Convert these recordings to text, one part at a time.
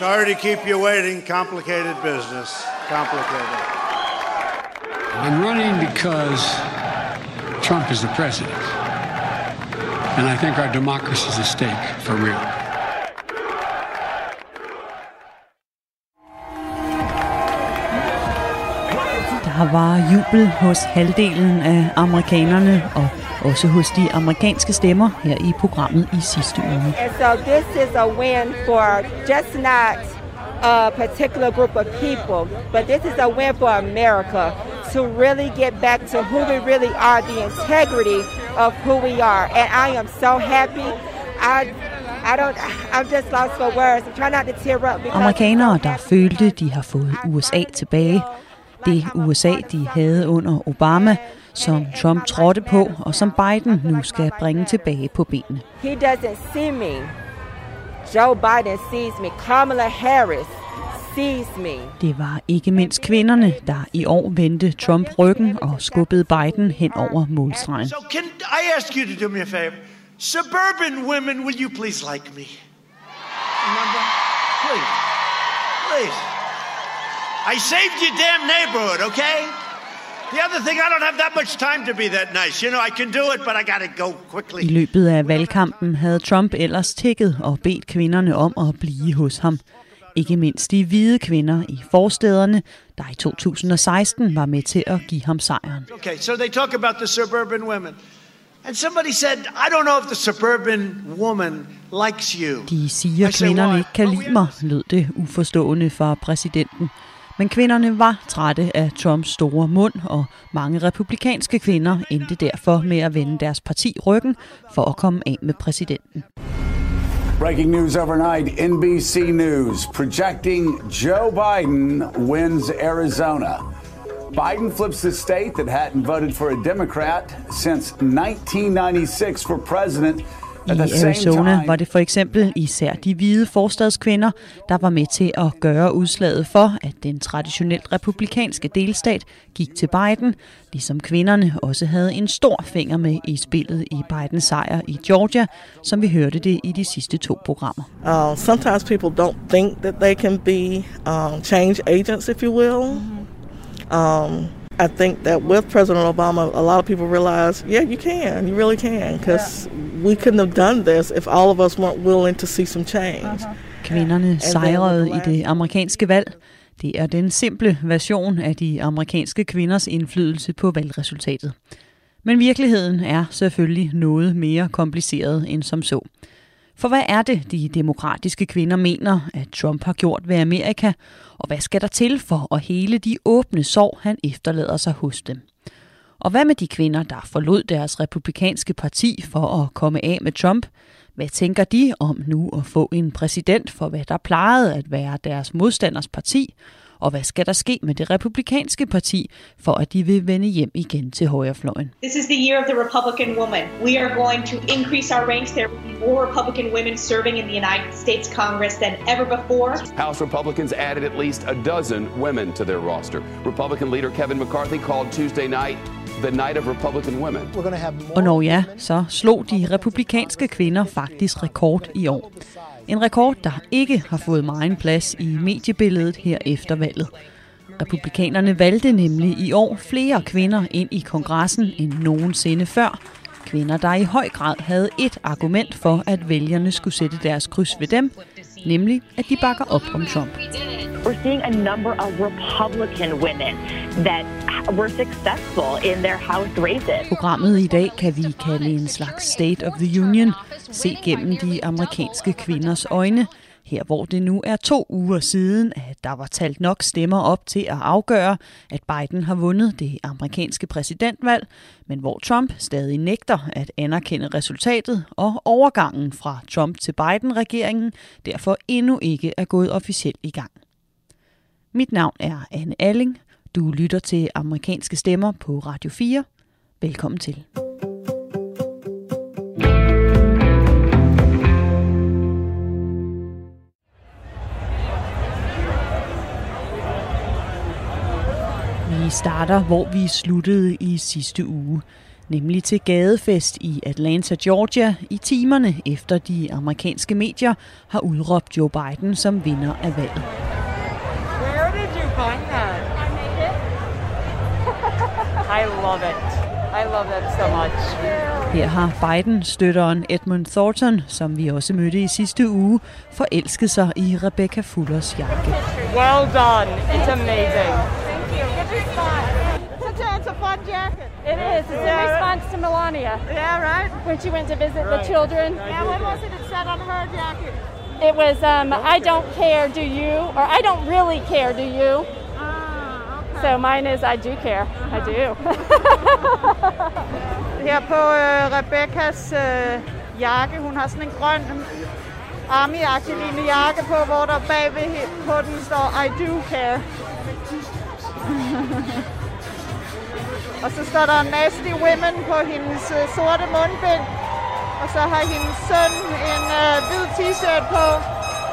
Sorry to keep you waiting. Complicated business. Complicated. I'm running because Trump is the president. And I think our democracy is at stake for real. Der var jubel hos halvdelen af amerikanerne og også hos de amerikanske stemmer her i programmet i sidste uge. And so this is a win for just not a particular group of people, but this is a win for America to really get back to who we really are, the integrity of who we are. And I am so happy. I I don't I'm just lost for words. I'm trying not to tear up because Amerikanere, der følte, de har fået USA tilbage. Det USA, de havde under Obama, som Trump trådte på, og som Biden nu skal bringe tilbage på benene. he doesn't see me. Joe Biden sees me. Kamala Harris sees me. Det var ikke mindst kvinderne, der i år vendte Trump ryggen og skubbede Biden hen over målstregen. So can I ask you to do me a favor? Suburban women, will you please like me? Remember? Please. Please. I saved your damn neighborhood, okay? The other thing, I don't have that much time to be that nice. You know, I can do it, but I gotta go I quickly. løbet af valgkampen havde Trump ellers tækket og bedt kvinderne om at blive hos ham. Ikke mindst de hvide kvinder i forstederne, der i 2016 var med til at give ham sejren. Okay, so they talk about the suburban women. And somebody said, I don't know if the suburban woman likes you. De siger, I at kvinderne ikke kan Oh, lide mig, lød det uforstående fra præsidenten. Men kvinderne var trætte af Trumps store mund, og mange republikanske kvinder endte derfor med at vende deres parti ryggen for at komme af med præsidenten. Breaking news overnight NBC News projecting Joe Biden wins Arizona. Biden flips the state that hadn't voted for a Democrat since 1996 for president. I Arizona var det for eksempel især de hvide forstadskvinder, der var med til at gøre udslaget for, at den traditionelt republikanske delstat gik til Biden, ligesom kvinderne også havde en stor finger med i spillet i Bidens sejr i Georgia, som vi hørte det i de sidste to programmer. Uh, sometimes people don't think that they can be um, change agents, if you will. Um, I think that with President Obama, a lot of people realize, yeah, you can, you really can, because we couldn't have done this if all of us weren't willing to see some change. Kvinderne sejrede i det amerikanske valg. Det er den simple version af de amerikanske kvinders indflydelse på valgresultatet. Men virkeligheden er selvfølgelig noget mere kompliceret end som så. For hvad er det, de demokratiske kvinder mener, at Trump har gjort ved Amerika, og hvad skal der til for at hele de åbne sår, han efterlader sig hos dem? Og hvad med de kvinder, der forlod deres republikanske parti for at komme af med Trump? Hvad tænker de om nu at få en præsident for, hvad der plejede at være deres modstanders parti? Og hvad skal der ske med det republikanske parti, for at de vil vende hjem igen til højrefløjen? This is the year of the Republican woman. We are going to increase our ranks. There will be more Republican women serving in the United States Congress than ever before. House Republicans added at least a dozen women to their roster. Republican leader Kevin McCarthy called Tuesday night the night of Republican women. Og når ja, så slog de republikanske kvinder faktisk rekord i år. En rekord, der ikke har fået meget plads i mediebilledet her efter valget. Republikanerne valgte nemlig i år flere kvinder ind i kongressen end nogensinde før. Kvinder, der i høj grad havde et argument for, at vælgerne skulle sætte deres kryds ved dem, nemlig at de bakker op om Trump. We're seeing a number of Republican women that were successful in their House races. Programmet i dag kan vi kalde en slags State of the Union, se gennem de amerikanske kvinders øjne. Her hvor det nu er to uger siden, at der var talt nok stemmer op til at afgøre, at Biden har vundet det amerikanske præsidentvalg, men hvor Trump stadig nægter at anerkende resultatet, og overgangen fra Trump til Biden-regeringen derfor endnu ikke er gået officielt i gang. Mit navn er Anne Alling. Du lytter til amerikanske stemmer på Radio 4. Velkommen til. Vi starter, hvor vi sluttede i sidste uge, nemlig til gadefest i Atlanta, Georgia, i timerne efter de amerikanske medier har udråbt Joe Biden som vinder af valget. Where did you find that? I made it. I love it. I love that so much. Her har Biden-støtteren Edmund Thornton, som vi også mødte i sidste uge, forelsket sig i Rebecca Fullers jakke. Well done. It's amazing. It is. It's Yeah, a response to Melania. Yeah, right? When she went to visit the children. Yeah, what was it it said on her jacket? It was, um, I don't care, do you? Or I don't really care, do you? Ah, So mine is, I do care. I do. Her på øh, Rebekkas øh, jakke, hun har sådan en grøn army-agtig lignende jakke på, hvor der bagved he- på den står I do care. Og så står der Nasty Women på hendes øh, sorte mundbind. Og så har hendes søn en øh, hvid t-shirt på,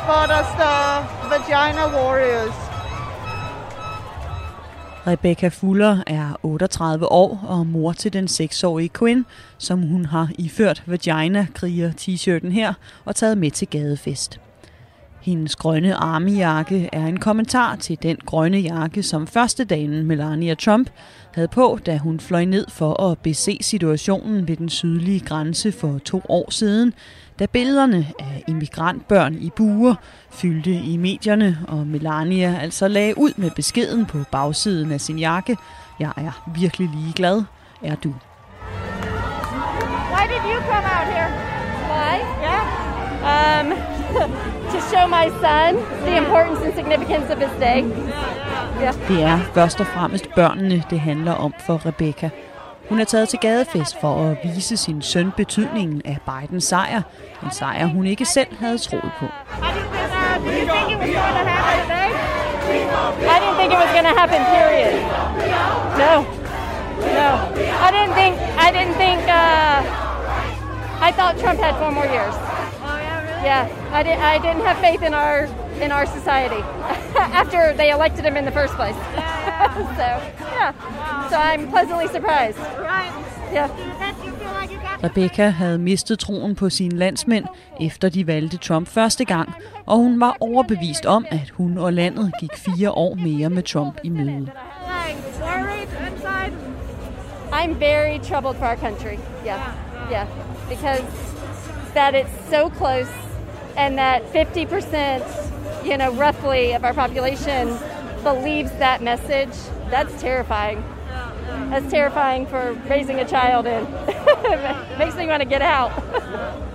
hvor der står Vagina Warriors. Rebecca Fuller er 38 år og mor til den 6-årige Quinn, som hun har iført vagina-kriger t-shirten her og taget med til gadefest. Hendes grønne armejakke er en kommentar til den grønne jakke, som første dagen Melania Trump havde på, da hun fløj ned for at bese situationen ved den sydlige grænse for to år siden, da billederne af immigrantbørn i buer fyldte i medierne, og Melania altså lagde ud med beskeden på bagsiden af sin jakke. Jeg er virkelig ligeglad, er du. Why did you come out here? Why? Yeah. Um, to show my son the importance and significance of his day. Yeah. Det er først og fremmest børnene, det handler om for Rebecca. Hun er taget til gadefest for at vise sin søn betydningen af Bidens sejr. En sejr, hun ikke selv havde troet på. Did you think it was going to happen today? I didn't think it was going to happen, period. No. No. I didn't think, I didn't think, uh, I thought Trump had four more years. Yeah? Yeah. I, did, I didn't have faith in our, in our society after they elected him in the first place. so, yeah. So I'm pleasantly surprised. Right. Yeah. Rebecca havde mistet troen på sine landsmænd, efter de valgte Trump første gang, og hun var overbevist om, at hun og landet gik fire år mere med Trump i møde. I'm very troubled for our country. Yeah. Yeah. Because that it's so close and that 50%, you know, roughly of our population believes that message. That's terrifying. That's terrifying for raising a child in. Makes me want to get out.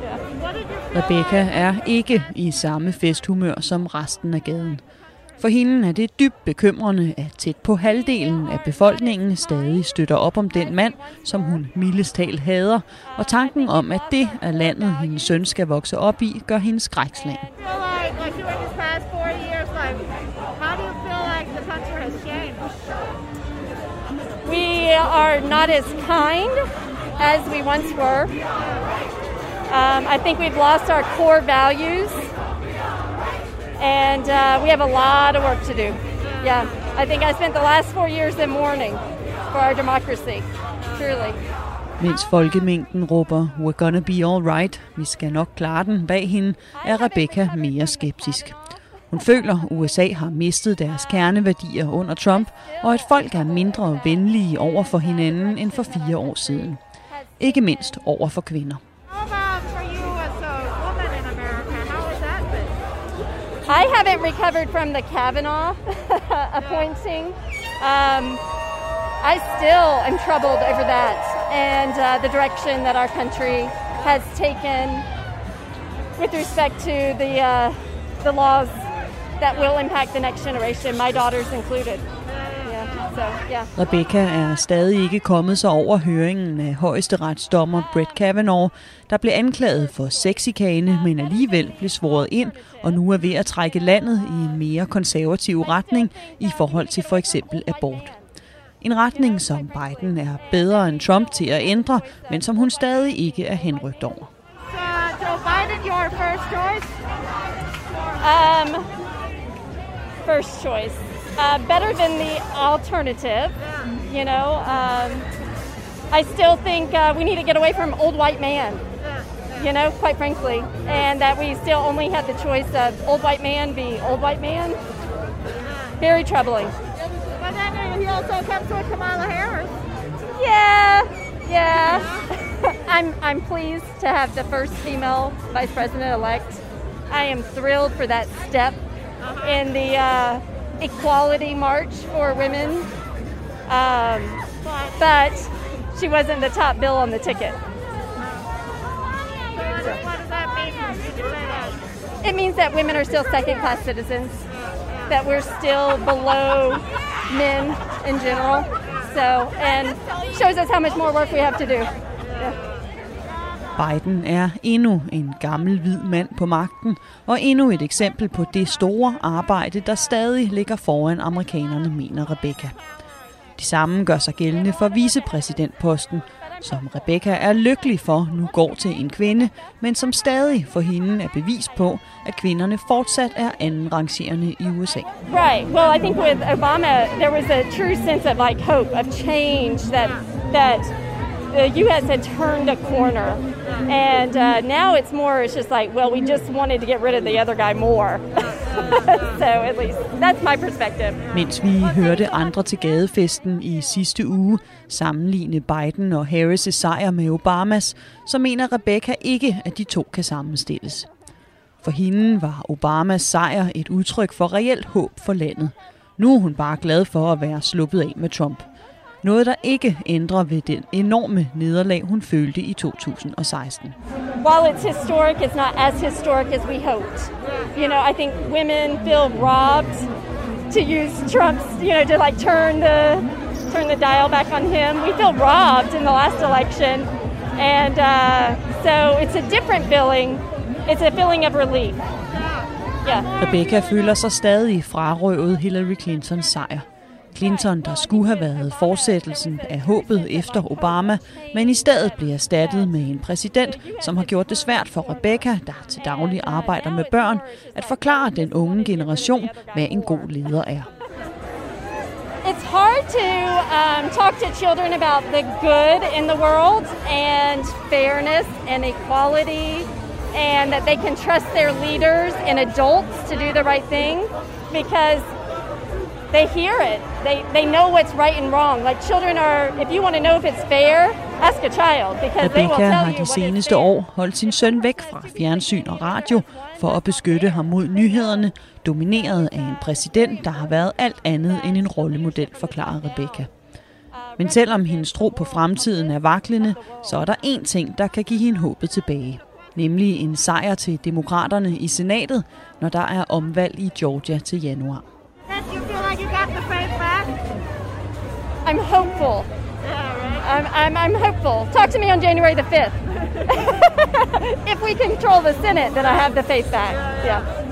Rebecca er ikke i samme festhumør som resten af gaden. For hende er det dybt bekymrende, at tæt på halvdelen af befolkningen stadig støtter op om den mand, som hun mildest talt hader, og tanken om, at det er landet, hendes søn skal vokse op i, gør hende skrækslagen. We are not as kind as we once were. Um, I think we've lost our core values, and uh, we have a lot of work to do. Yeah, I think I spent the last four years in mourning for our democracy, truly. Mens folkemængden råber, we're gonna be all right, vi skal nok klare den bag hende, er Rebecca mere skeptisk. Hun føler, USA har mistet deres kerneværdier under Trump, og at folk er mindre venlige over for hinanden end for fire år siden. Ikke mindst over for kvinder. I haven't recovered from the Kavanaugh appointing. Um, I still am troubled over that and uh, the direction that our country has taken with respect to the uh, the laws that will impact the next generation, my daughters included. So yeah. Rebecca er stadig ikke kommet sig over høringen af højesteretsdommer Brett Kavanaugh, der blev anklaget for sexikane, men alligevel blev svoret ind og nu er ved at trække landet i en mere konservativ retning i forhold til for eksempel abort. En retning, som Biden er bedre end Trump til at ændre, men som hun stadig ikke er henrygt over. Joe Biden, your first choice? Um, first choice. Uh, better than the alternative, you know. Um, I still think uh, we need to get away from old white man, you know, quite frankly, and that we still only have the choice of old white man be old white man. Very troubling. But then he also comes with Kamala Harris. Yeah, yeah. I'm I'm pleased to have the first female vice president elect. I am thrilled for that step in the uh, equality march for women. Um, but she wasn't the top bill on the ticket. It means that women are still second class citizens, that we're still below men in general. So, and shows us how much more work we have to do. Biden er endnu en gammel hvid mand på magten, og endnu et eksempel på det store arbejde, der stadig ligger foran amerikanerne, mener Rebecca. De samme gør sig gældende for vicepræsidentposten, som Rebecca er lykkelig for nu går til en kvinde, men som stadig for hende er bevis på, at kvinderne fortsat er andenrangerende i USA. Right. Well, I think with Obama, there was a true sense of like hope, of change that that Uh, the U.S. had turned a corner, and uh, now it's more. It's just like, well, we just wanted to get rid of the other guy more. so at least that's my perspective. Mens vi hørte andre til gadefesten i sidste uge sammenligne Biden og Harris' sejr med Obamas, så mener Rebecca ikke, at de to kan sammenstilles. For hende var Obamas sejr et udtryk for reelt håb for landet. Nu er hun bare glad for at være sluppet af med Trump. Noget, der ikke ændrer ved den enorme nederlag, hun følte i 2016. While it's historic, it's not as historic as we hoped. You know, I think women feel robbed to use Trump's, you know, to like turn the turn the dial back on him. We feel robbed in the last election, and uh, so it's a different feeling. It's a feeling of relief. Yeah. Rebecca føler sig stadig frarøvet Hillary Clintons sejr. Clinton, der skulle have været fortsættelsen af håbet efter Obama, men i stedet blev erstattet med en præsident, som har gjort det svært for Rebecca, der til daglig arbejder med børn, at forklare den unge generation, hvad en god leder er. It's hard to um, talk to children about the good in the world and fairness and equality and that they can trust their leaders and adults to do the right thing because they hear it. They, they know what's right and wrong. Like children are, if you want to know if it's fair, ask a child because they will Rebecca tell har de seneste år holdt sin søn væk fra fjernsyn og radio for at beskytte ham mod nyhederne, domineret af en præsident, der har været alt andet end en rollemodel, forklarer Rebecca. Men selvom hendes tro på fremtiden er vaklende, så er der én ting, der kan give hende håbet tilbage. Nemlig en sejr til demokraterne i senatet, når der er omvalg i Georgia til januar. Did you feel like you got the faith back? I'm hopeful. I'm, I'm, I'm hopeful. Talk to me on January the 5th. if we control the Senate, then I have the faith back. Yeah.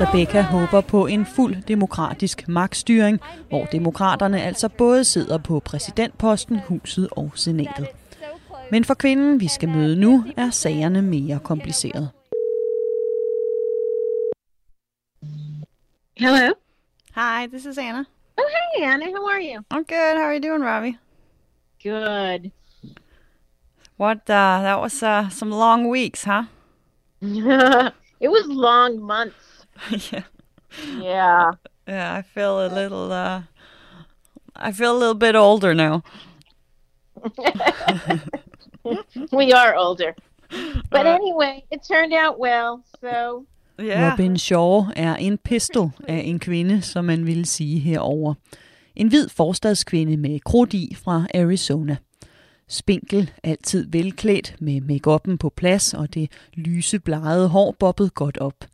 Rebecca håber på en fuld demokratisk magtstyring, hvor demokraterne altså både sidder på præsidentposten, huset og senatet. Men for kvinden, vi skal møde nu, er sagerne mere komplicerede. Hello. Hi, this is Anna. Oh, hey, Anna. How are you? I'm good. How are you doing, Robbie? Good. What? Uh, that was uh, some long weeks, huh? it was long months. yeah. Yeah. Yeah, I feel a little. Uh, I feel a little bit older now. we are older. But anyway, it turned out well. So Yeah. Robin Shaw er en pistol af en kvinde, som man ville sige herover. En hvid forstadskvinde med krudt i fra Arizona. Spinkel, altid velklædt, med makeupen på plads og det lyse blegede hår bobbet godt op.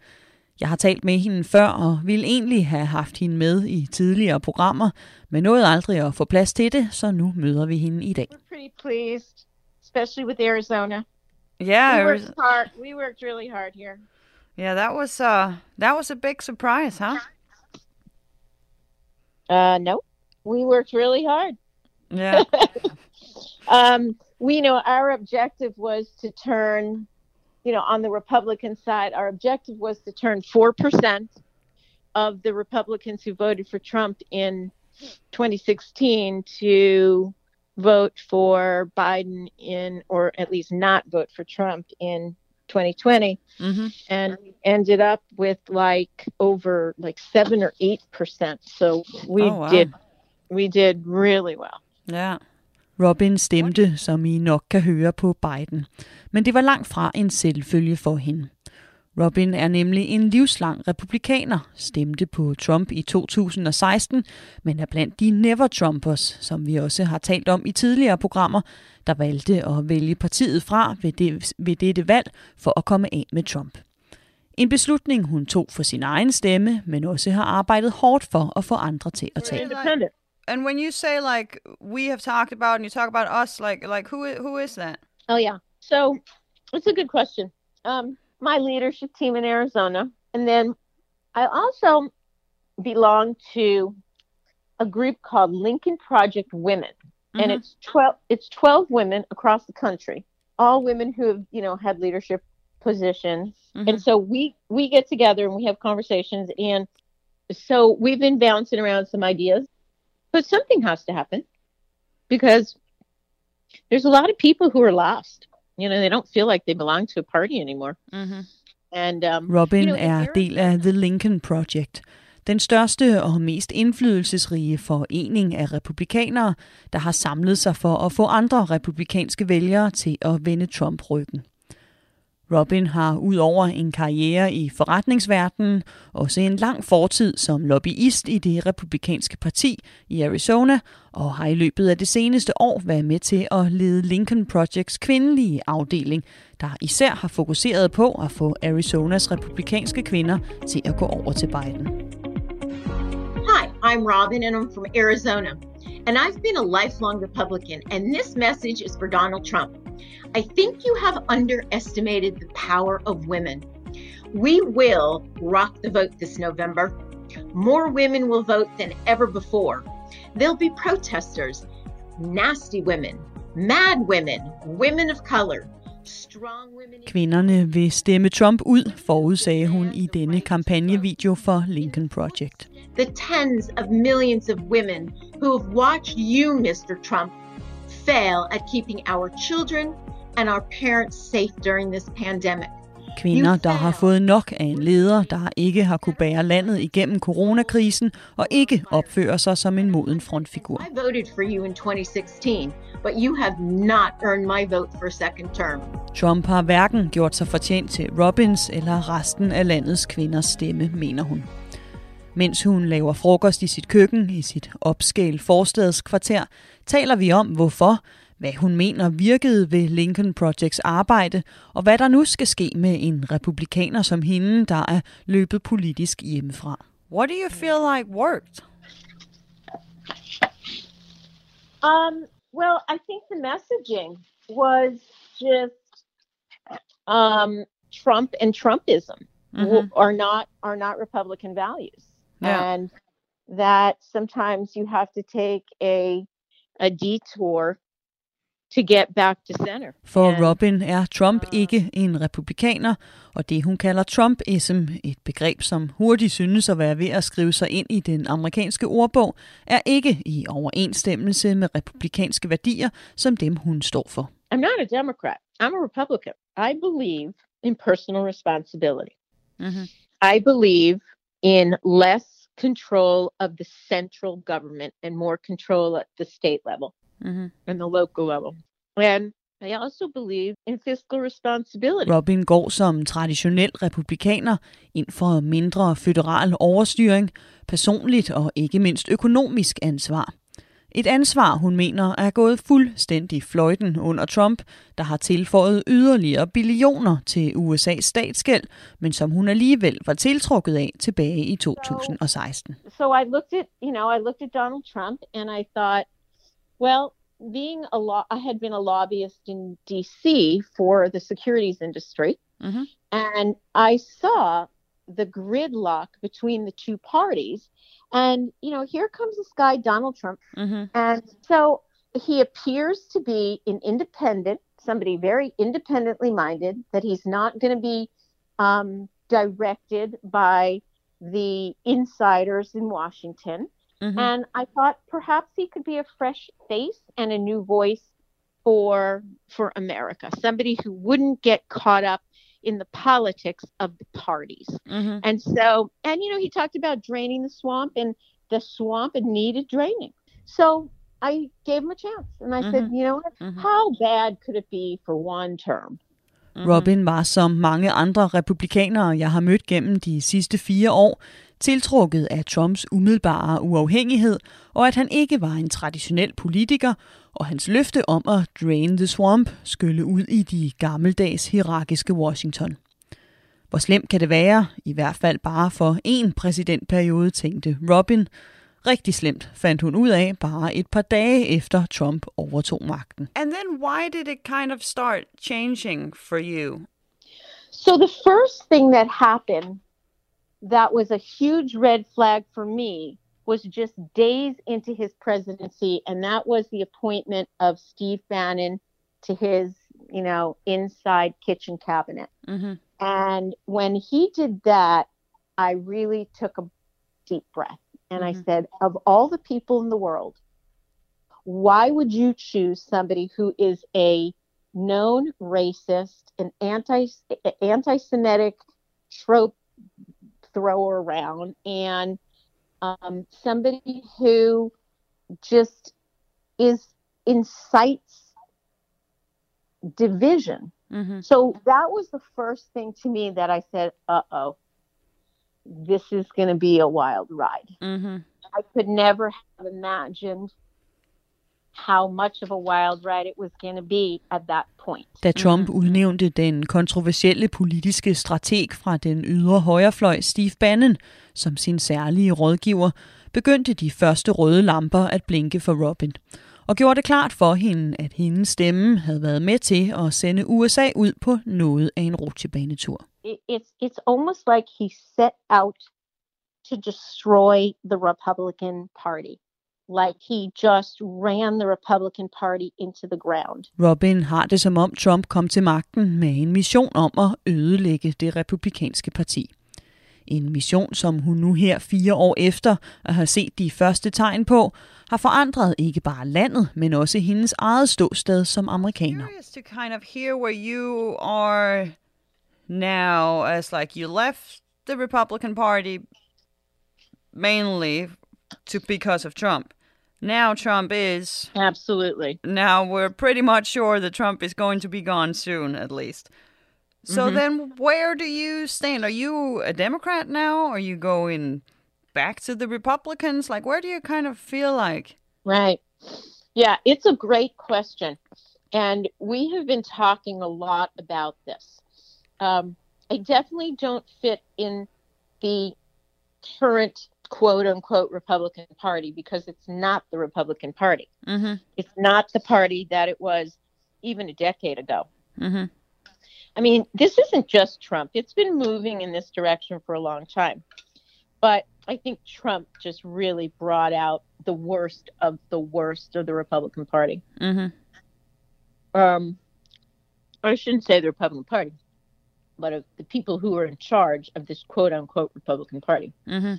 Jeg har talt med hende før og ville egentlig have haft hende med i tidligere programmer, men nåede aldrig at få plads til det, så nu møder vi hende i dag. Pretty pleased, especially with Arizona. Yeah, we worked hard. We worked really hard here. Yeah, that was uh that was a big surprise, huh? Uh, no, we worked really hard. Yeah. um, we know our objective was to turn, you know, on the Republican side, our objective was to turn 4% of the Republicans who voted for Trump in 2016 to vote for Biden in, or at least not vote for Trump in 2020. Mm-hmm. And ended up with like over like seven or eight percent. So we Oh, wow. did, we did really well. Yeah. Robin stemte, som I nok kan høre på Biden. Men det var langt fra en selvfølge for hende. Robin er nemlig en livslang republikaner, stemte på Trump i 2016, men er blandt de never-Trumpers, som vi også har talt om i tidligere programmer, der valgte at vælge partiet fra ved, det, ved dette valg for at komme af med Trump. En beslutning, hun tog for sin egen stemme, men også har arbejdet hårdt for at få andre til at tage. And when you say like we have talked about and you talk about us, like like who who is that? Oh yeah. So it's a good question. Um, my leadership team in Arizona, and then I also belong to a group called Lincoln Project Women, and Mhm. it's twelve. It's twelve women across the country, all women who have you know had leadership positions, and so we we get together and we have conversations, and so we've been bouncing around some ideas, but something has to happen because there's a lot of people who are lost. You know, they don't feel like they belong to a party anymore. Mm-hmm. And um, Robin you know, er del af The Lincoln Project, den største og mest indflydelsesrige forening af republikanere, der har samlet sig for at få andre republikanske vælgere til at vende Trump ryggen. Robin har udover en karriere i forretningsverdenen også en lang fortid som lobbyist i det republikanske parti i Arizona, og har i løbet af det seneste år været med til at lede Lincoln Projects kvindelige afdeling, der især har fokuseret på at få Arizonas republikanske kvinder til at gå over til Biden. Hi, I'm Robin and I'm from Arizona. And I've been a lifelong Republican, and this message is for Donald Trump. I think you have underestimated the power of women. We will rock the vote this November. More women will vote than ever before. There'll be protesters, nasty women, mad women, women of color, strong women. Kvinderne vil stemme Trump ud, forudsagde hun i denne kampagnevideo for Lincoln Project. the tens of millions of women who have watched you, Mr. Trump, fail at keeping our children and our parents safe during this pandemic. Kvinder, der har fået nok af en leder, der ikke har kunne bære landet igennem coronakrisen og ikke opfører sig som en moden frontfigur. I voted for you in 2016, but you have not earned my vote for second term. Trump har hverken gjort sig fortjent til Robins eller resten af landets kvinders stemme, mener hun. Mens hun laver frokost i sit køkken i sit opskæl forstadskvarter, taler vi om, hvorfor, hvad hun mener virkede ved Lincoln Projects arbejde, og hvad der nu skal ske med en republikaner som hende, der er løbet politisk hjemmefra. What do you feel like worked? Um, well, I think the messaging was just um, Trump and Trumpism Mhm. are not are not Republican values, Yeah. and that sometimes you have to take a a detour to get back to center. For Robin er Trump ikke en republikaner, og det hun kalder Trumpism, et begreb som hurtigt synes at være ved at skrive sig ind i den amerikanske ordbog, er ikke i overensstemmelse med republikanske værdier, som dem hun står for. I'm not a Democrat. I'm a Republican. I believe in personal responsibility. Mm-hmm. I believe in less control of the central government and more control at the state level Mm-hmm. and the local level. And I also believe in fiscal responsibility. Robin går som traditionel republikaner ind for mindre føderal overstyring, personligt og ikke mindst økonomisk ansvar. Et ansvar, hun mener, er gået fuldstændig fløjten under Trump, der har tilføjet yderligere billioner til USA's statsgæld, men som hun alligevel var tiltrukket af tilbage i 2016. So I looked at, you know, I looked at Donald Trump and I thought, well, being a law, I had been a lobbyist in D.C. for the securities industry, mm-hmm. and I saw the gridlock between the two parties. And, you know, here comes this guy, Donald Trump. Mm-hmm. And so he appears to be an independent, somebody very independently minded, that he's not going to be um, directed by the insiders in Washington. Mm-hmm. And I thought perhaps he could be a fresh face and a new voice for for America, somebody who wouldn't get caught up in the politics of the parties. Mm-hmm. And so, and you know, he talked about draining the swamp, and the swamp it needed draining. So I gave him a chance, and I said, Mhm. you know what? Mhm. How bad could it be for one term? Robin var som mange andre republikanere, jeg har mødt gennem de sidste fire år, tiltrukket af Trumps umiddelbare uafhængighed, og at han ikke var en traditionel politiker, og hans løfte om at drain the swamp skylle ud i de gammeldags hierarkiske Washington. Hvor slemt kan det være, i hvert fald bare for én præsidentperiode, tænkte Robin. Rigtig slemt fandt hun ud af bare et par dage efter Trump overtog magten. And then why did it kind of start changing for you? So the first thing that happened that was a huge red flag for me was just days into his presidency, and that was the appointment of Steve Bannon to his, you know, inside kitchen cabinet. Mm-hmm. And when he did that, I really took a deep breath and I said, of all the people in the world, why would you choose somebody who is a known racist, an anti anti-Semitic trope thrower around, and um, somebody who just is incites division. Mm-hmm. So that was the first thing to me that I said, "Uh oh, this is going to be a wild ride." Mm-hmm. I could never have imagined how much of a wild ride it was going to be at that point. Da Trump udnævnte den kontroversielle politiske strateg fra den ydre højrefløj Steve Bannon som sin særlige rådgiver, begyndte de første røde lamper at blinke for Robin, og gjorde det klart for hende, at hendes stemme havde været med til at sende USA ud på noget af en rutsjebanetur. It, it's it's almost like he set out to destroy the Republican Party, like he just ran the Republican Party into the ground. Robin har det som om Trump kom til magten med en mission om at ødelægge det republikanske parti. En mission, som hun nu her fire år efter at have set de første tegn på, har forandret ikke bare landet, men også hendes eget ståsted som amerikaner. Curious to kind of hear where you are now, as like you left the Republican Party mainly to because of Trump. Now Trump is absolutely. Now we're pretty much sure that Trump is going to be gone soon, at least. So Mhm. then, where do you stand? Are you a Democrat now? Are you going back to the Republicans? Like, where do you kind of feel like? Right. Yeah, it's a great question. And we have been talking a lot about this. Um, I definitely don't fit in the current quote unquote Republican Party because it's not the Republican Party. Mm-hmm. It's not the party that it was even a decade ago. Mm-hmm. I mean, this isn't just Trump. It's been moving in this direction for a long time. But I think Trump just really brought out the worst of the worst of the Republican Party. Mm-hmm. Um, I shouldn't say the Republican Party, but of the people who are in charge of this quote unquote Republican Party. Mm-hmm.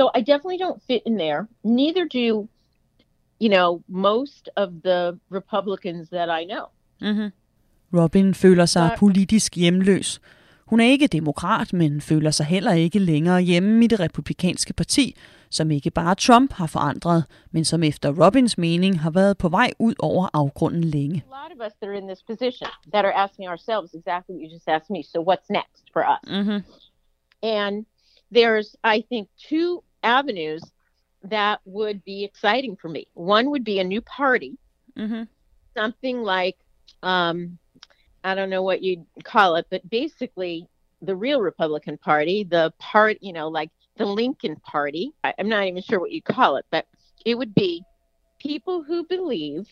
So I definitely don't fit in there. Neither do, you know, most of the Republicans that I know. Mm-hmm. Robin føler sig politisk hjemløs. Hun er ikke demokrat, men føler sig heller ikke længere hjemme i det republikanske parti, som ikke bare Trump har forandret, men som efter Robins mening har været på vej ud over afgrunden længe. A lot of us that are in this position that are asking ourselves exactly what you just asked me. So what's next for us? Mm-hmm. And there's, I think, two avenues that would be exciting for me. One would be a new party, mm-hmm. something like, um, I don't know what you'd call it, but basically the real Republican Party, the part, you know, like the Lincoln Party. I, I'm not even sure what you call it, but it would be people who believe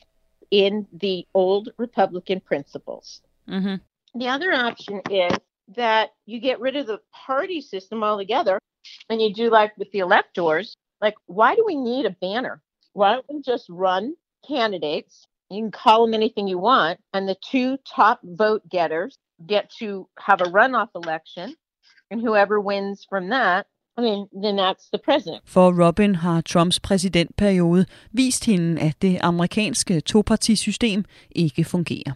in the old Republican principles. Mm-hmm. The other option is that you get rid of the party system altogether and you do like with the electors. Like, why do we need a banner? Why don't we just run candidates? You can call them anything you want, and the two top vote getters get to have a runoff election, and whoever wins from that I mean, then that's the president. For Robin har Trumps præsidentperiode vist hende, at det amerikanske topartisystem ikke fungerer.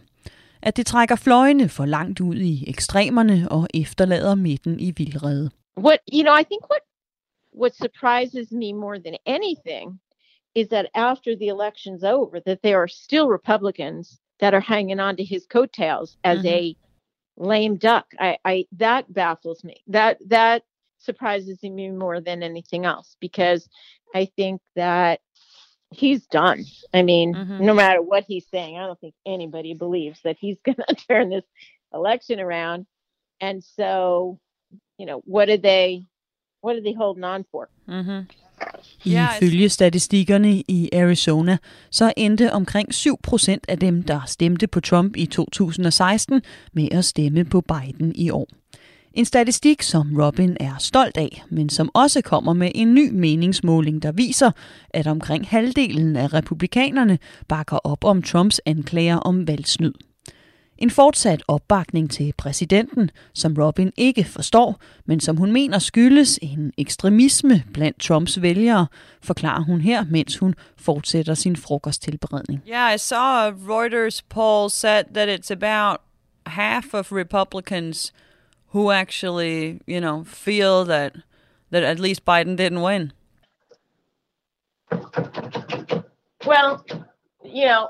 At det trækker fløjene for langt ud i ekstremerne og efterlader midten i vildrede. What you know, I think what what surprises me more than anything is that after the election's over, that there are still Republicans that are hanging on to his coattails as mm-hmm. a lame duck. I, I that baffles me. That that surprises me more than anything else because I think that he's done. I mean, mm-hmm. no matter what he's saying, I don't think anybody believes that he's going to turn this election around. And so, you know, what are they what are they holding on for? Mm-hmm. Ifølge statistikkerne i Arizona, så endte omkring 7% af dem, der stemte på Trump i 2016, med at stemme på Biden i år. En statistik, som Robin er stolt af, men som også kommer med en ny meningsmåling, der viser, at omkring halvdelen af republikanerne bakker op om Trumps anklager om valgsnyd. En fortsat opbakning til præsidenten, som Robin ikke forstår, men som hun mener skyldes en ekstremisme blandt Trumps vælgere, forklarer hun her, mens hun fortsætter sin frokosttilberedning. Yeah, I saw a Reuters poll said that it's about half of Republicans who actually, you know, feel that that at least Biden didn't win? Well, you know,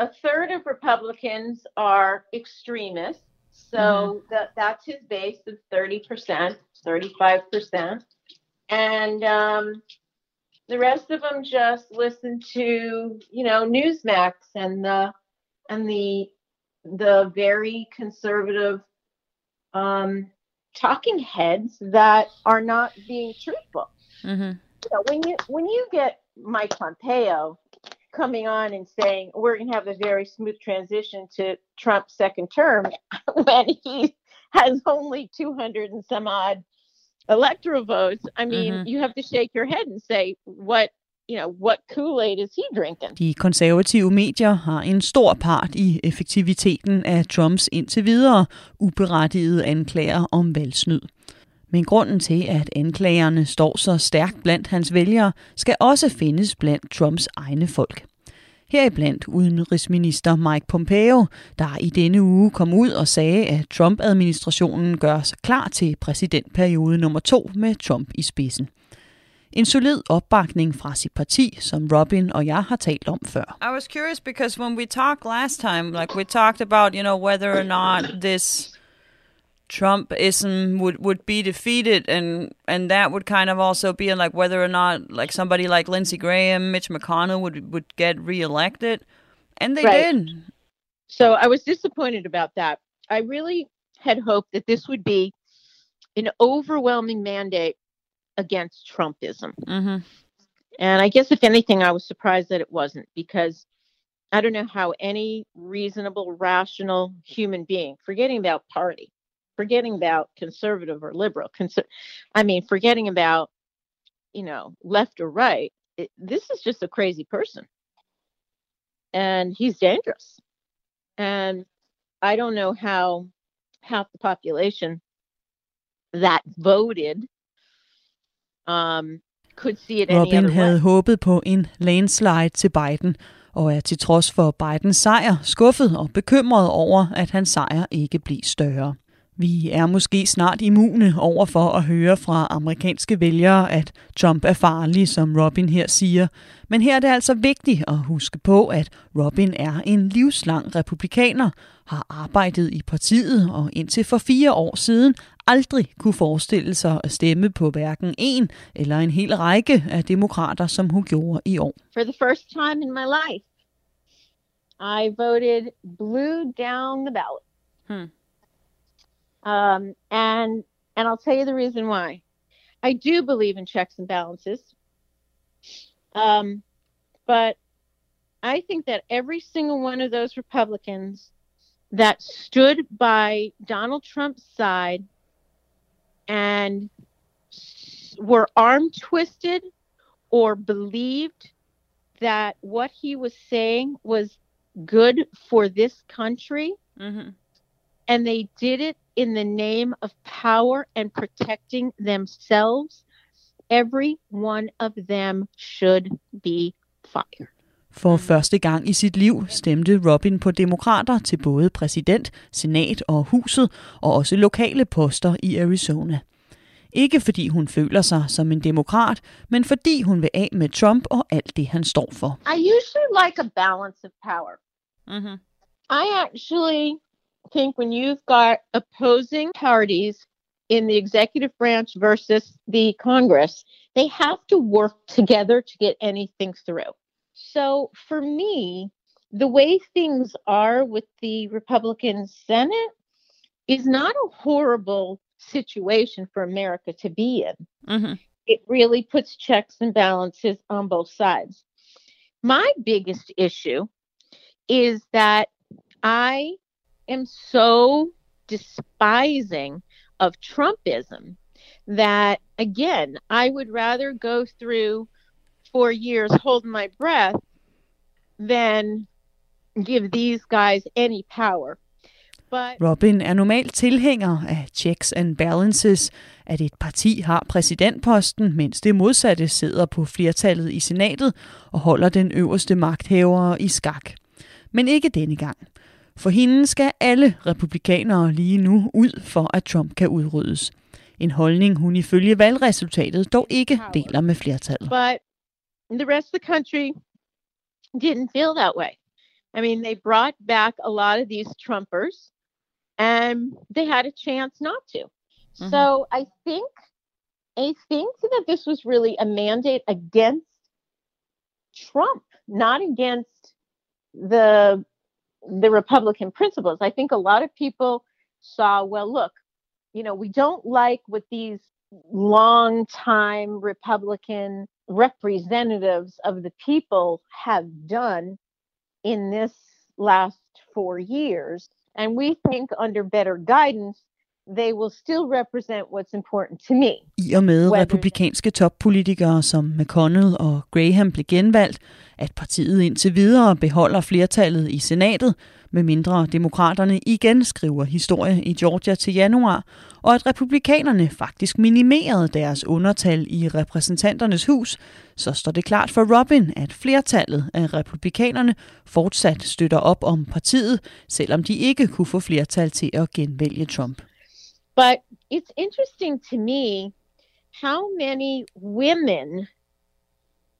a third of Republicans are extremists. So mm-hmm. that that's his base of 30%, 35%. And um, the rest of them just listen to, you know, Newsmax and the and the the very conservative um, talking heads that are not being truthful. Mm-hmm. Know, when you when you get Mike Pompeo coming on and saying we're going to have a very smooth transition to Trump's second term when he has only 200 and some odd electoral votes, I mean, mm-hmm. you have to shake your head and say what you know, what Kool-Aid is he drinking? De konservative medier har en stor part i effektiviteten af Trumps indtil videre uberettigede anklager om valgsnyd. Men grunden til, at anklagerne står så stærkt blandt hans vælgere, skal også findes blandt Trumps egne folk. Heriblandt udenrigsminister Mike Pompeo, der i denne uge kom ud og sagde, at Trump-administrationen gør sig klar til præsidentperiode nummer to med Trump i spidsen. En solid opbakning fra sit parti, som Robin og jeg har talt om før. I was curious because when we talked last time, like we talked about, you know, whether or not this Trumpism would, would be defeated and and that would kind of also be like whether or not like somebody like Lindsey Graham, Mitch McConnell would would get reelected. And they Right. did. So I was disappointed about that. I really had hoped that this would be an overwhelming mandate against Trumpism. Mm-hmm. And I guess, if anything, I was surprised that it wasn't because I don't know how any reasonable, rational human being, forgetting about party, forgetting about conservative or liberal, conser- I mean, forgetting about, you know, left or right, it, this is just a crazy person. And he's dangerous. And I don't know how half the population that voted um, could see it any Robin other havde way. håbet på en landslide til Biden, og er til trods for Bidens sejr skuffet og bekymret over, at hans sejr ikke bliver større. Vi er måske snart immune over for at høre fra amerikanske vælgere, at Trump er farlig, som Robin her siger. Men her er det altså vigtigt at huske på, at Robin er en livslang republikaner, har arbejdet i partiet og indtil for fire år siden aldrig kunne forestille sig at stemme på hverken en eller en hel række af demokrater, som hun gjorde i år. For the first time in my life, I voted blue down the ballot. Hmm. Um, and and I'll tell you the reason why. I do believe in checks and balances. Um, but I think that every single one of those Republicans that stood by Donald Trump's side and were arm twisted or believed that what he was saying was good for this country Mm-hmm. and they did it in the name of power and protecting themselves, every one of them should be fired. For første gang i sit liv stemte Robin på demokrater til både præsident, senat og huset, og også lokale poster i Arizona. Ikke fordi hun føler sig som en demokrat, men fordi hun vil af med Trump og alt det, han står for. I usually like a balance of power. Mm-hmm. I actually think when you've got opposing parties in the executive branch versus the Congress, they have to work together to get anything through. So for me, the way things are with the Republican Senate is not a horrible situation for America to be in. Mm-hmm. It really puts checks and balances on both sides. My biggest issue is that I am so despising of Trumpism that, again, I would rather go through four years holding my breath than give these guys any power. But Robin er normalt tilhænger af checks and balances, at et parti har præsidentposten, mens det modsatte sidder på flertallet i senatet og holder den øverste magthavere i skak. Men ikke denne gang. For hende skal alle republikanere lige nu ud for, at Trump kan udryddes. En holdning, hun ifølge valgresultatet dog ikke deler med flertallet. but the rest of the country didn't feel that way. I mean, they brought back a lot of these Trumpers, and they had a chance not to. Mm-hmm. So I think, I think that this was really a mandate against Trump, not against the the Republican principles. I think a lot of people saw, well, look, you know, we don't like what these long time Republican representatives of the people have done in this last four years. And we think under better guidance, they will still represent what's important to me. I og med Whether- republikanske toppolitikere som McConnell og Graham blev genvalgt, at partiet indtil videre beholder flertallet i senatet, medmindre demokraterne igen skriver historie i Georgia til januar, og at republikanerne faktisk minimerede deres undertal i repræsentanternes hus, så står det klart for Robin, at flertallet af republikanerne fortsat støtter op om partiet, selvom de ikke kunne få flertal til at genvælge Trump. But it's interesting to me how many women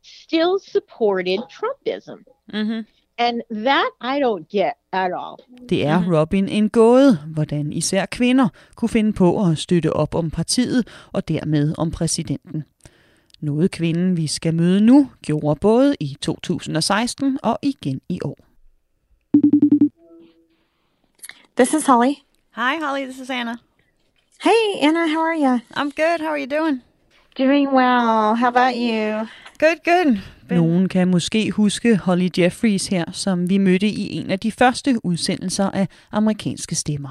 still supported Trumpism. Mm-hmm. And that I don't get at all. Det er Robin en gåde, hvordan især kvinder kunne finde på at støtte op om partiet og dermed om præsidenten. Noget kvinden, vi skal møde nu, gjorde både i 2016 og igen i år. This is Holly. Hi, Holly. This is Anna. Hey, Anna, how are you? I'm good. How are you doing? Doing well. How about you? Good, good. Nogen kan måske huske Holly Jeffries her, som vi mødte i en af de første udsendelser af amerikanske stemmer.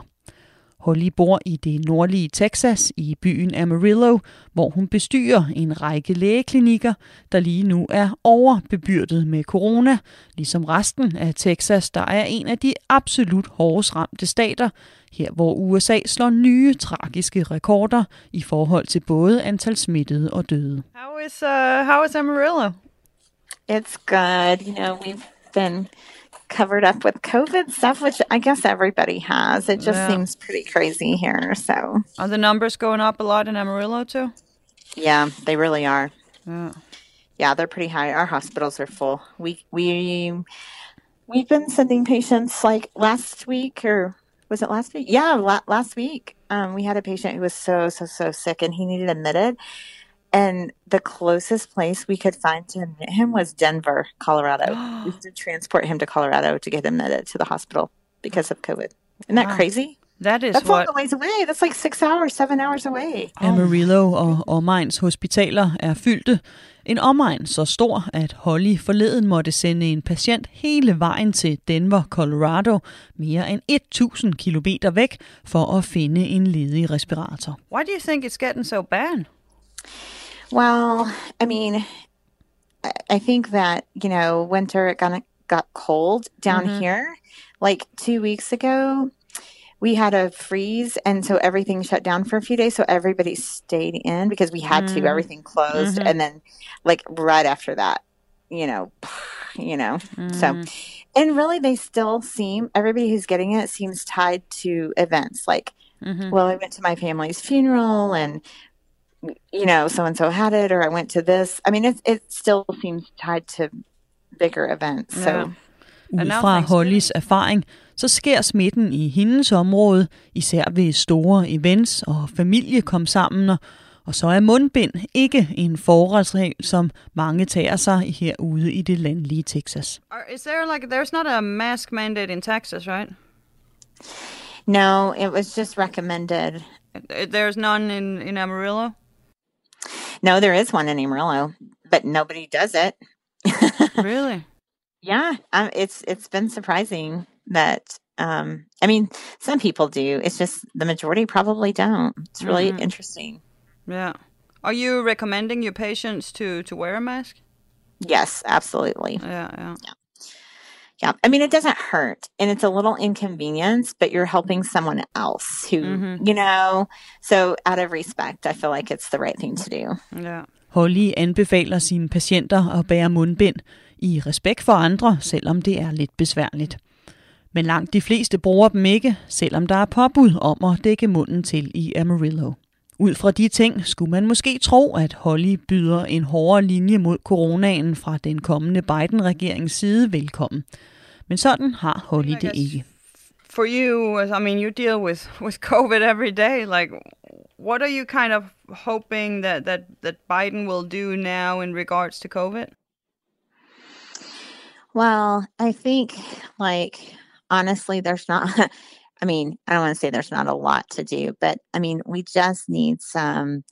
Holly bor i det nordlige Texas i byen Amarillo, hvor hun bestyrer en række lægeklinikker, der lige nu er overbebyrdet med corona, ligesom resten af Texas, der er en af de absolut hårdest ramte stater, her hvor USA slår nye tragiske rekorder i forhold til både antal smittede og døde. How is uh how is Amarillo? It's good. You know, we've been covered up with COVID stuff, which I guess everybody has. It just Yeah. seems pretty crazy here. So, Are the numbers going up a lot in Amarillo too? yeah, they really are. Yeah. Yeah, they're pretty high. Our hospitals are full. We we we've been sending patients like last week or was it last week? Yeah, la- last week. Um, we had a patient who was so so so sick and he needed admitted. And the closest place we could find to admit him was Denver, Colorado. we had to transport him to Colorado to get admitted to the hospital because of COVID. Isn't that Wow. crazy? That is That's a what long ways away. That's like six hours, seven hours away. Amarillo og omegns hospitaler er fyldte. En omegn så stor, at Holly forleden måtte sende en patient hele vejen til Denver, Colorado, mere end 1000 kilometer væk, for at finde en ledig respirator. Why do you think it's getting so bad? Well, I mean, I- think that, you know, winter it got, got cold down Mhm. here. Like two weeks ago, we had a freeze, and so everything shut down for a few days. So everybody stayed in because we had to, Mm. everything closed. Mhm. And then, like, right after that, you know, you know, so. Mm. And really, they still seem, everybody who's getting it seems tied to events like, Mhm. well, I went to my family's funeral and you know, so and so had it, or I went to this. I mean, it it still seems tied to bigger events. So Yeah. Ud now fra Hollys erfaring, så sker smitten i hendes område, især ved store events og familiekomsammener, og så er mundbind ikke en forholdsregel, som mange tager sig herude i det landlige Texas. Are, is there like there's not a mask mandate in Texas, right? no, it was just recommended. There's none in in Amarillo. No, there is one in Amarillo, but nobody does it. really? Yeah, um, it's it's been surprising that. Um, I mean, some people do. It's just the majority probably don't. It's really Mhm. interesting. Yeah. Are you recommending your patients to to wear a mask? Yes, absolutely. Yeah, yeah. Yeah. I mean, it doesn't hurt and it's a little inconvenience, but you're helping someone else who, Mhm. you know, so out of respect, I feel like it's the right thing to do. Yeah. Holly anbefaler sine patienter at bære mundbind i respekt for andre, selvom det er lidt besværligt. Men langt de fleste bruger dem ikke, selvom der er påbud om at dække munden til i Amarillo. Ud fra de ting skulle man måske tro, at Holly byder en hårdere linje mod coronaen fra den kommende Biden-regerings side velkommen. Men sådan har Holly det ikke. For you, I mean, you deal with with COVID every day. Like, what are you kind of hoping that that that Biden will do now in regards to COVID? Well, I think, like, honestly, there's not, I mean, I don't want to say there's not a lot to do, but I mean, we just need some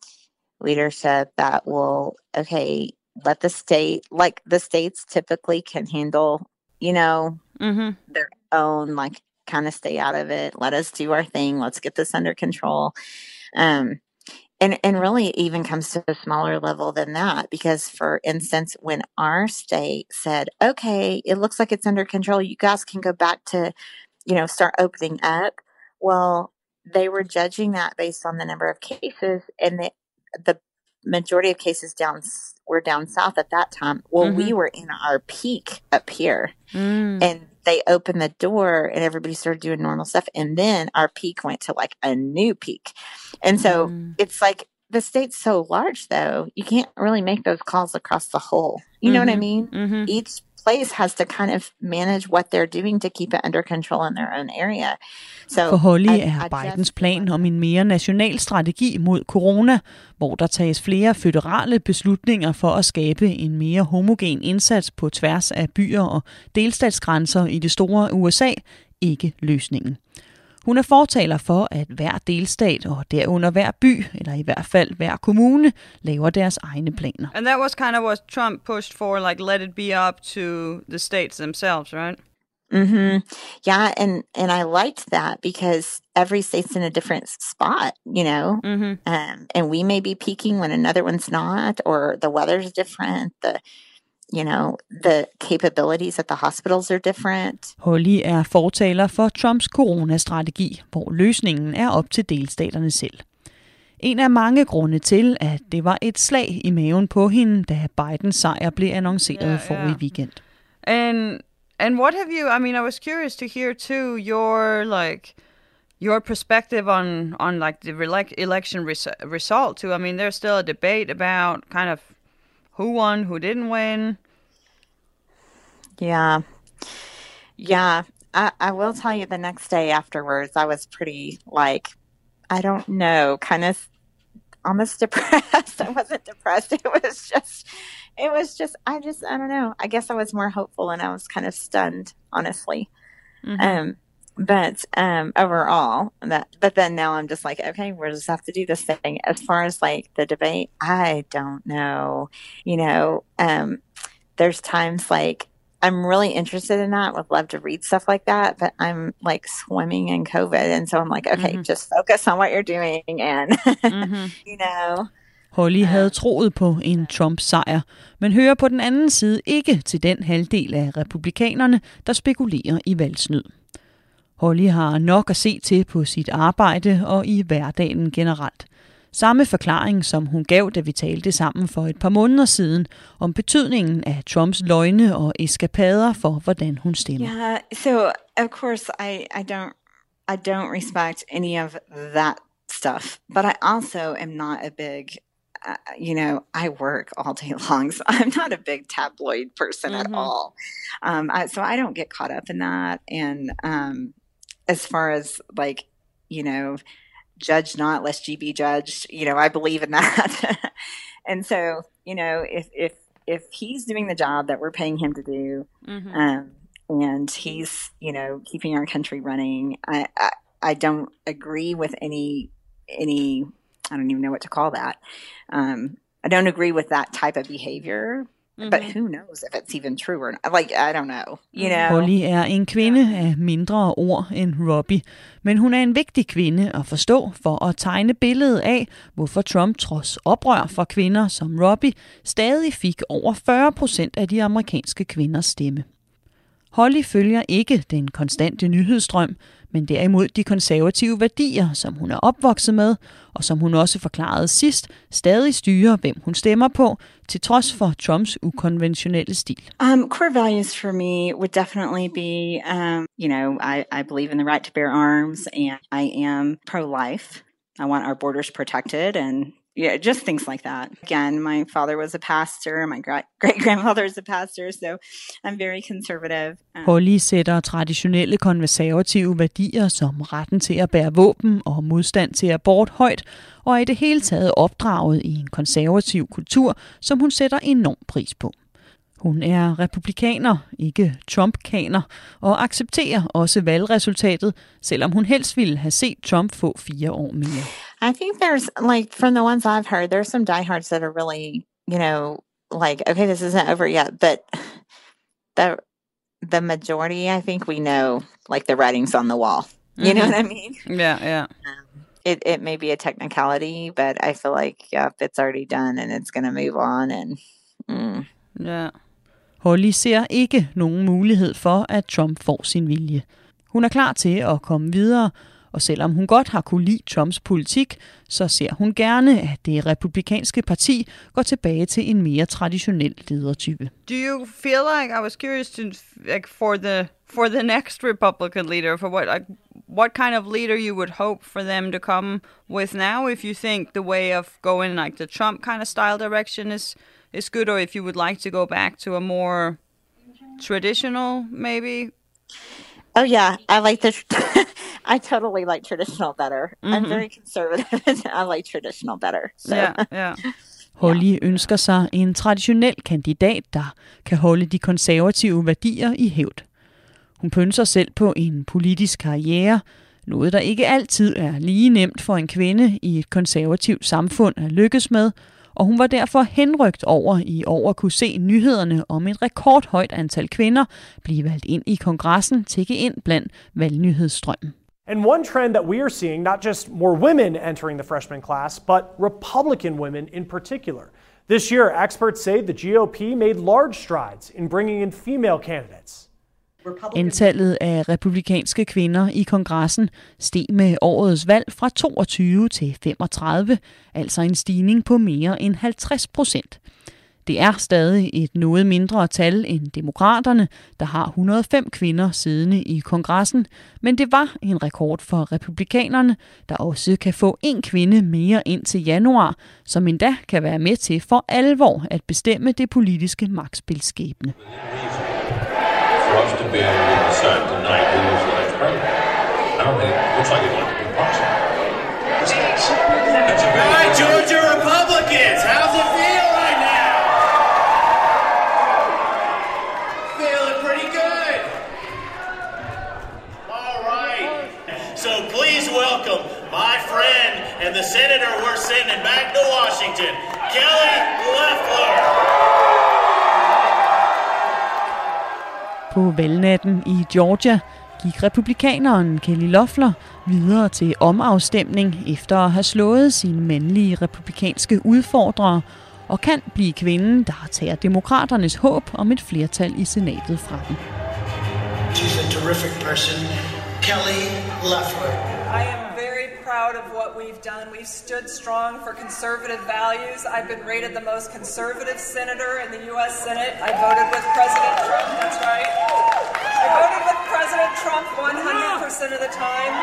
leadership that will, okay, let the state, like, the states typically can handle, you know, Mm-hmm. their own, like, kind of stay out of it. Let us do our thing. Let's get this under control. Um, and and really it even comes to a smaller level than that because for instance when our state said okay it looks like it's under control you guys can go back to you know start opening up well they were judging that based on the number of cases and the the majority of cases down were down south at that time well we Mhm. were in our peak up here Mm. and they opened the door and everybody started doing normal stuff and then our peak went to like a new peak and so it's like the state's so large though you can't really make those calls across the whole you know what i Mhm. mean Mhm. each place has to kind of manage what they're doing to keep it under control in their own area so For Holly I- er Bidens plan om en mere national strategi mod corona, hvor der tages flere føderale beslutninger for at skabe en mere homogen indsats på tværs af byer og delstatsgrænser i det store USA, ikke løsningen. Hun er fortaler for, at hver delstat og derunder hver by, eller i hvert fald hver kommune, laver deres egne planer. And that was kind of what Trump pushed for, like let it be up to the states themselves, right? Mm-hmm. Yeah, and and I liked that because every state's in a different spot, you know. Mm-hmm. Um, and we may be peaking when another one's not, or the weather's different. The you know the capabilities at the hospitals are different. Holly er fortaler for Trumps coronastrategi, hvor løsningen er op til delstaterne selv. En af mange grunde til, at det var et slag i maven på hende, da Bidens sejr blev annonceret Ja, forrige ja. weekend. And and what have you? I mean, I was curious to hear too your like your perspective on on like the election res- result too. I mean, there's still a debate about kind of who won, who didn't win. Yeah. Yeah. I, I will tell you the next day afterwards, I was pretty like, I don't know, kind of almost depressed. I wasn't depressed. It was just, it was just, I just, I don't know. I guess I was more hopeful and I was kind of stunned, honestly. Mm-hmm. Um, but um, overall, that but then now I'm just like, okay, we'll just have to do this thing. As far as like the debate, I don't know. You know, um, there's times like I'm really interested in that. Would love to read stuff like that, but I'm like swimming in COVID, and so I'm like, okay, Mhm. just focus on what you're doing, and Mhm. you know. Holly havde troet på en Trump-sejr, men hører på den anden side ikke til den halvdel af republikanerne, der spekulerer i valgsnyd. Holly har nok at se til på sit arbejde og i hverdagen generelt. Samme forklaring, som hun gav, da vi talte sammen for et par måneder siden, om betydningen af Trumps løgne og eskapader for, hvordan hun stemmer. Yeah. So of course, I I don't I don't respect any of that stuff, but I also am not a big. Uh, you know, I work all day long, so I'm not a big tabloid person Mhm. at all. Um, I, so I don't get caught up in that. And um, as far as like, you know, judge not lest ye be judged, you know, I believe in that. and so, you know, if if if he's doing the job that we're paying him to do, Mhm. um, and he's you know keeping our country running. I, I I don't agree with any any I don't even know what to call that. Um, I don't agree with that type of behavior. But Mhm. who knows if it's even true or not? Like I don't know. You know. Holly er en kvinde af mindre ord end Robbie, men hun er en vigtig kvinde at forstå for at tegne billedet af, hvorfor Trump trods oprør fra kvinder som Robbie stadig fik over 40 procent af de amerikanske kvinders stemme. Holly følger ikke den konstante nyhedsstrøm, men derimod de konservative værdier, som hun er opvokset med, og som hun også forklarede sidst, stadig styrer, hvem hun stemmer på, til trods for Trumps ukonventionelle stil. Um, core values for me would definitely be, um, you know, I, I believe in the right to bear arms, and I am pro-life. I want our borders protected, and yeah, just things like that. Again, my father was a pastor, my great grandfather is a pastor, so I'm very conservative. Um, Holly sætter traditionelle konservative værdier som retten til at bære våben og modstand til abort højt, og er i det hele taget opdraget i en konservativ kultur, som hun sætter enorm pris på. Hun er republikaner, ikke Trump-kaner, og accepterer også valgresultatet, selvom hun helst ville have set Trump få fire år mere. I think there's like from the ones I've heard, there's some diehards that are really, you know, like okay, this isn't over yet, but the the majority, I think we know like the writings on the wall. You know Mhm. what I mean? Yeah, yeah. It it may be a technicality, but I feel like yep, it's already done and it's going to move on and mm. Yeah. Holly ser ikke nogen mulighed for, at Trump får sin vilje. Hun er klar til at komme videre, og selvom hun godt har kunne lide Trumps politik, så ser hun gerne, at det republikanske parti går tilbage til en mere traditionel ledertype. Do you feel like I was curious to like for the for the next Republican leader for what like what kind of leader you would hope for them to come with now if you think the way of going like the Trump kind of style direction is is good or if you would like to go back to a more traditional maybe Oh yeah, I like the. I totally like traditional better. I'm Mhm. very conservative. and I like traditional better. So. yeah yeah Holly ønsker sig en traditionel kandidat, der kan holde de konservative værdier i hævd. Hun pynser selv på en politisk karriere, noget der ikke altid er lige nemt for en kvinde i et konservativt samfund at lykkes med, og hun var derfor henrygt over i år at kunne se nyhederne om et rekordhøjt antal kvinder blive valgt ind i kongressen tække ind blandt valgnyhedsstrømmen. And one trend that we are seeing, not just more women entering the freshman class, but Republican women in particular. This year, experts say the GOP made large strides in bringing in female candidates. Antallet af republikanske kvinder i kongressen steg med årets valg fra 22 til 35, altså en stigning på mere end 50 procent. Det er stadig et noget mindre tal end demokraterne, der har 105 kvinder siddende i kongressen, men det var en rekord for republikanerne, der også kan få en kvinde mere ind til januar, som endda kan være med til for alvor at bestemme det politiske magtspilskæbne. Us to be able to decide tonight who was the next president. I don't think it looks like it's going to be possible. Valgnatten i Georgia gik republikaneren Kelly Loeffler videre til omafstemning efter at have slået sine mandlige republikanske udfordrere og kan blive kvinden, der tager demokraternes håb om et flertal i senatet fra dem. She's a terrific person, Kelly Loeffler. I am proud of what we've done. We've stood strong for conservative values. I've been rated the most conservative senator in the U.S. Senate. I voted with President Trump. That's right. I voted with President Trump 100% of the time,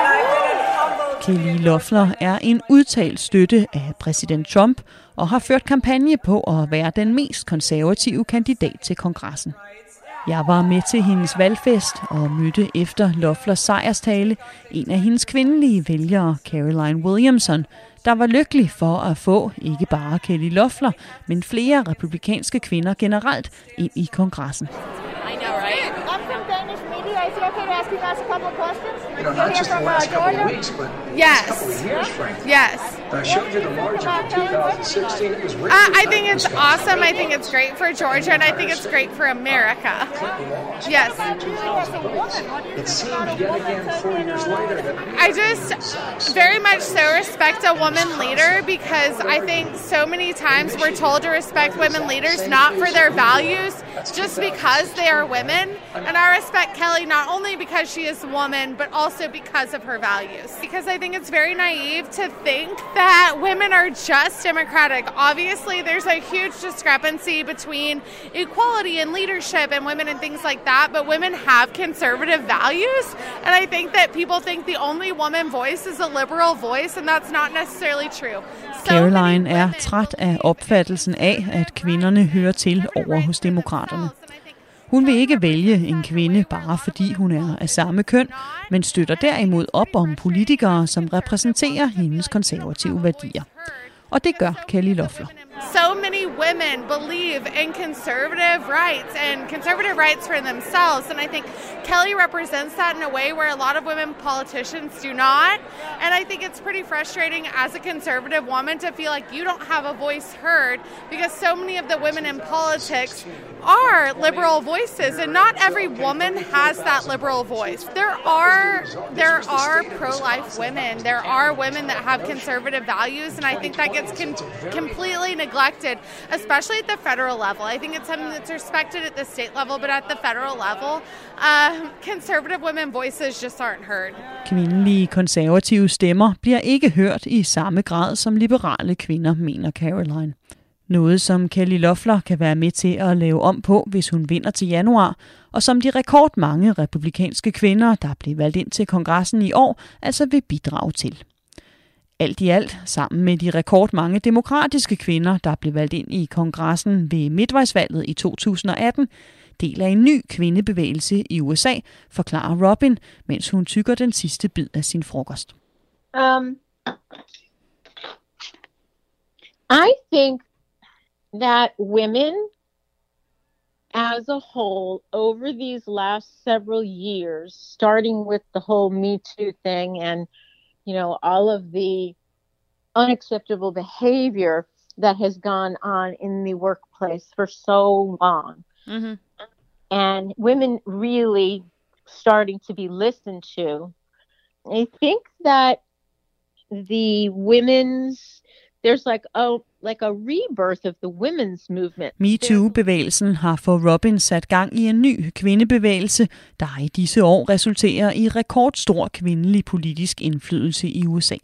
and I've been in humble. Kelly Loeffler er en udtalt støtte af præsident Trump og har ført kampagne på at være den mest konservative kandidat til kongressen. Jeg var med til hendes valgfest og mødte efter Loefflers sejrstale en af hendes kvindelige vælgere, Caroline Williamson, der var lykkelig for at få ikke bare Kelly Loeffler, men flere republikanske kvinder generelt ind i kongressen. You know, not just the last couple of weeks, but Yes. the last couple of years, frankly. Yes. I showed you the margin from 2016. It was really Uh, I think it's awesome. I think it's great for Georgia, and I think it's great for America. Yes. It seems yet again, four years later, that I just very much so respect a woman leader because I think so many times we're told to respect women leaders not for their values, just because they are women. And I respect Kelly not only because she is a woman, but also because of her values. Because I think it's very naive to think that women are just democratic. Obviously, there's a huge discrepancy between equality and leadership and women and things like that, but women have conservative values. And I think that people think the only woman voice is a liberal voice, and that's not necessarily true. Caroline er træt af opfattelsen af, at kvinderne hører til over hos demokraterne. Hun vil ikke vælge en kvinde bare fordi hun er af samme køn, men støtter derimod op om politikere, som repræsenterer hendes konservative værdier. Og det gør Kelly Loeffler. So many women believe in conservative rights and conservative rights for themselves. And I think Kelly represents that in a way where a lot of women politicians do not. And I think it's pretty frustrating as a conservative woman to feel like you don't have a voice heard because so many of the women in politics are liberal voices and not every woman has that liberal voice. There are there are pro-life women. There are women that have conservative values and I think that gets completely neglected, especially at the federal level. I think it's um, something that's respected at the state level, but at the federal level, uh, conservative women voices just aren't heard. Kvindelige konservative stemmer bliver ikke hørt i samme grad som liberale kvinder, mener Caroline. Noget, som Kelly Loeffler kan være med til at lave om på, hvis hun vinder til januar, og som de rekordmange republikanske kvinder, der blev valgt ind til kongressen i år, altså vil bidrage til. Alt i alt, sammen med de rekordmange demokratiske kvinder, der blev valgt ind i kongressen ved midtvejsvalget i 2018, deler en ny kvindebevægelse i USA, forklarer Robin, mens hun tykker den sidste bid af sin frokost. Um, I think that women as a whole over these last several years, starting with the whole Me Too thing and, you know, all of the unacceptable behavior that has gone on in the workplace for so long. Mm-hmm. And women really starting to be listened to. I think that the women's there's like a like a rebirth of the women's movement. MeToo-bevægelsen har for Robin sat gang i en ny kvindebevægelse, der i disse år resulterer i rekordstor kvindelig politisk indflydelse i USA.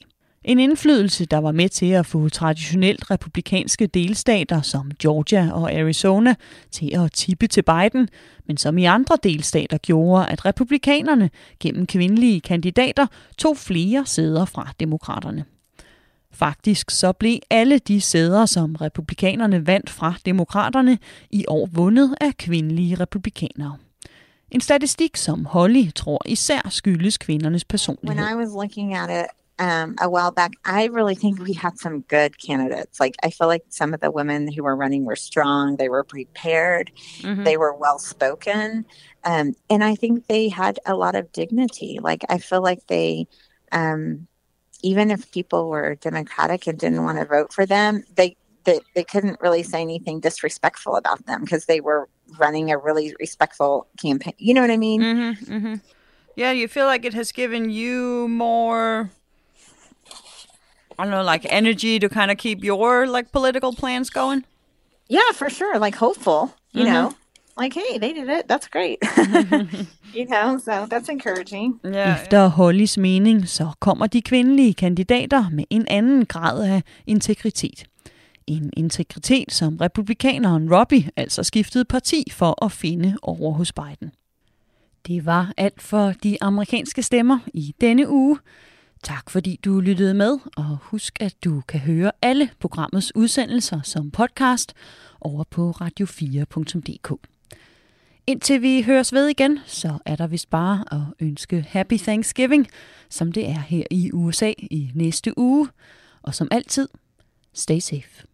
En indflydelse, der var med til at få traditionelt republikanske delstater som Georgia og Arizona til at tippe til Biden, men som i andre delstater gjorde, at republikanerne gennem kvindelige kandidater tog flere sæder fra demokraterne. Faktisk så blev alle de sæder, som republikanerne vandt fra demokraterne, i år vundet af kvindelige republikanere. En statistik, som Holly tror især skyldes kvindernes personlighed. When I was looking at it um, a while back, I really think we had some good candidates. Like, I feel like some of the women who were running were strong, they were prepared, mm-hmm. they were well spoken. Um, and I think they had a lot of dignity. Like, I feel like they, um, even if people were Democratic and didn't want to vote for them, they, they, they couldn't really say anything disrespectful about them because they were running a really respectful campaign. You know what I mean? Mm-hmm, mm-hmm. Yeah, you feel like it has given you more I don't know, like energy to kind of keep your like political plans going? Yeah, for sure. Like hopeful, you mm-hmm. know. Like, hey, they did it. That's great. you know, so that's encouraging. Yeah, Efter Hollys mening, så kommer de kvindelige kandidater med en anden grad af integritet. En integritet, som republikaneren Robbie altså skiftede parti for at finde over hos Biden. Det var alt for de amerikanske stemmer i denne uge. Tak fordi du lyttede med, og husk at du kan høre alle programmets udsendelser som podcast over på radio4.dk. Indtil vi høres ved igen, så er der vist bare at ønske Happy Thanksgiving, som det er her i USA i næste uge. Og som altid, stay safe.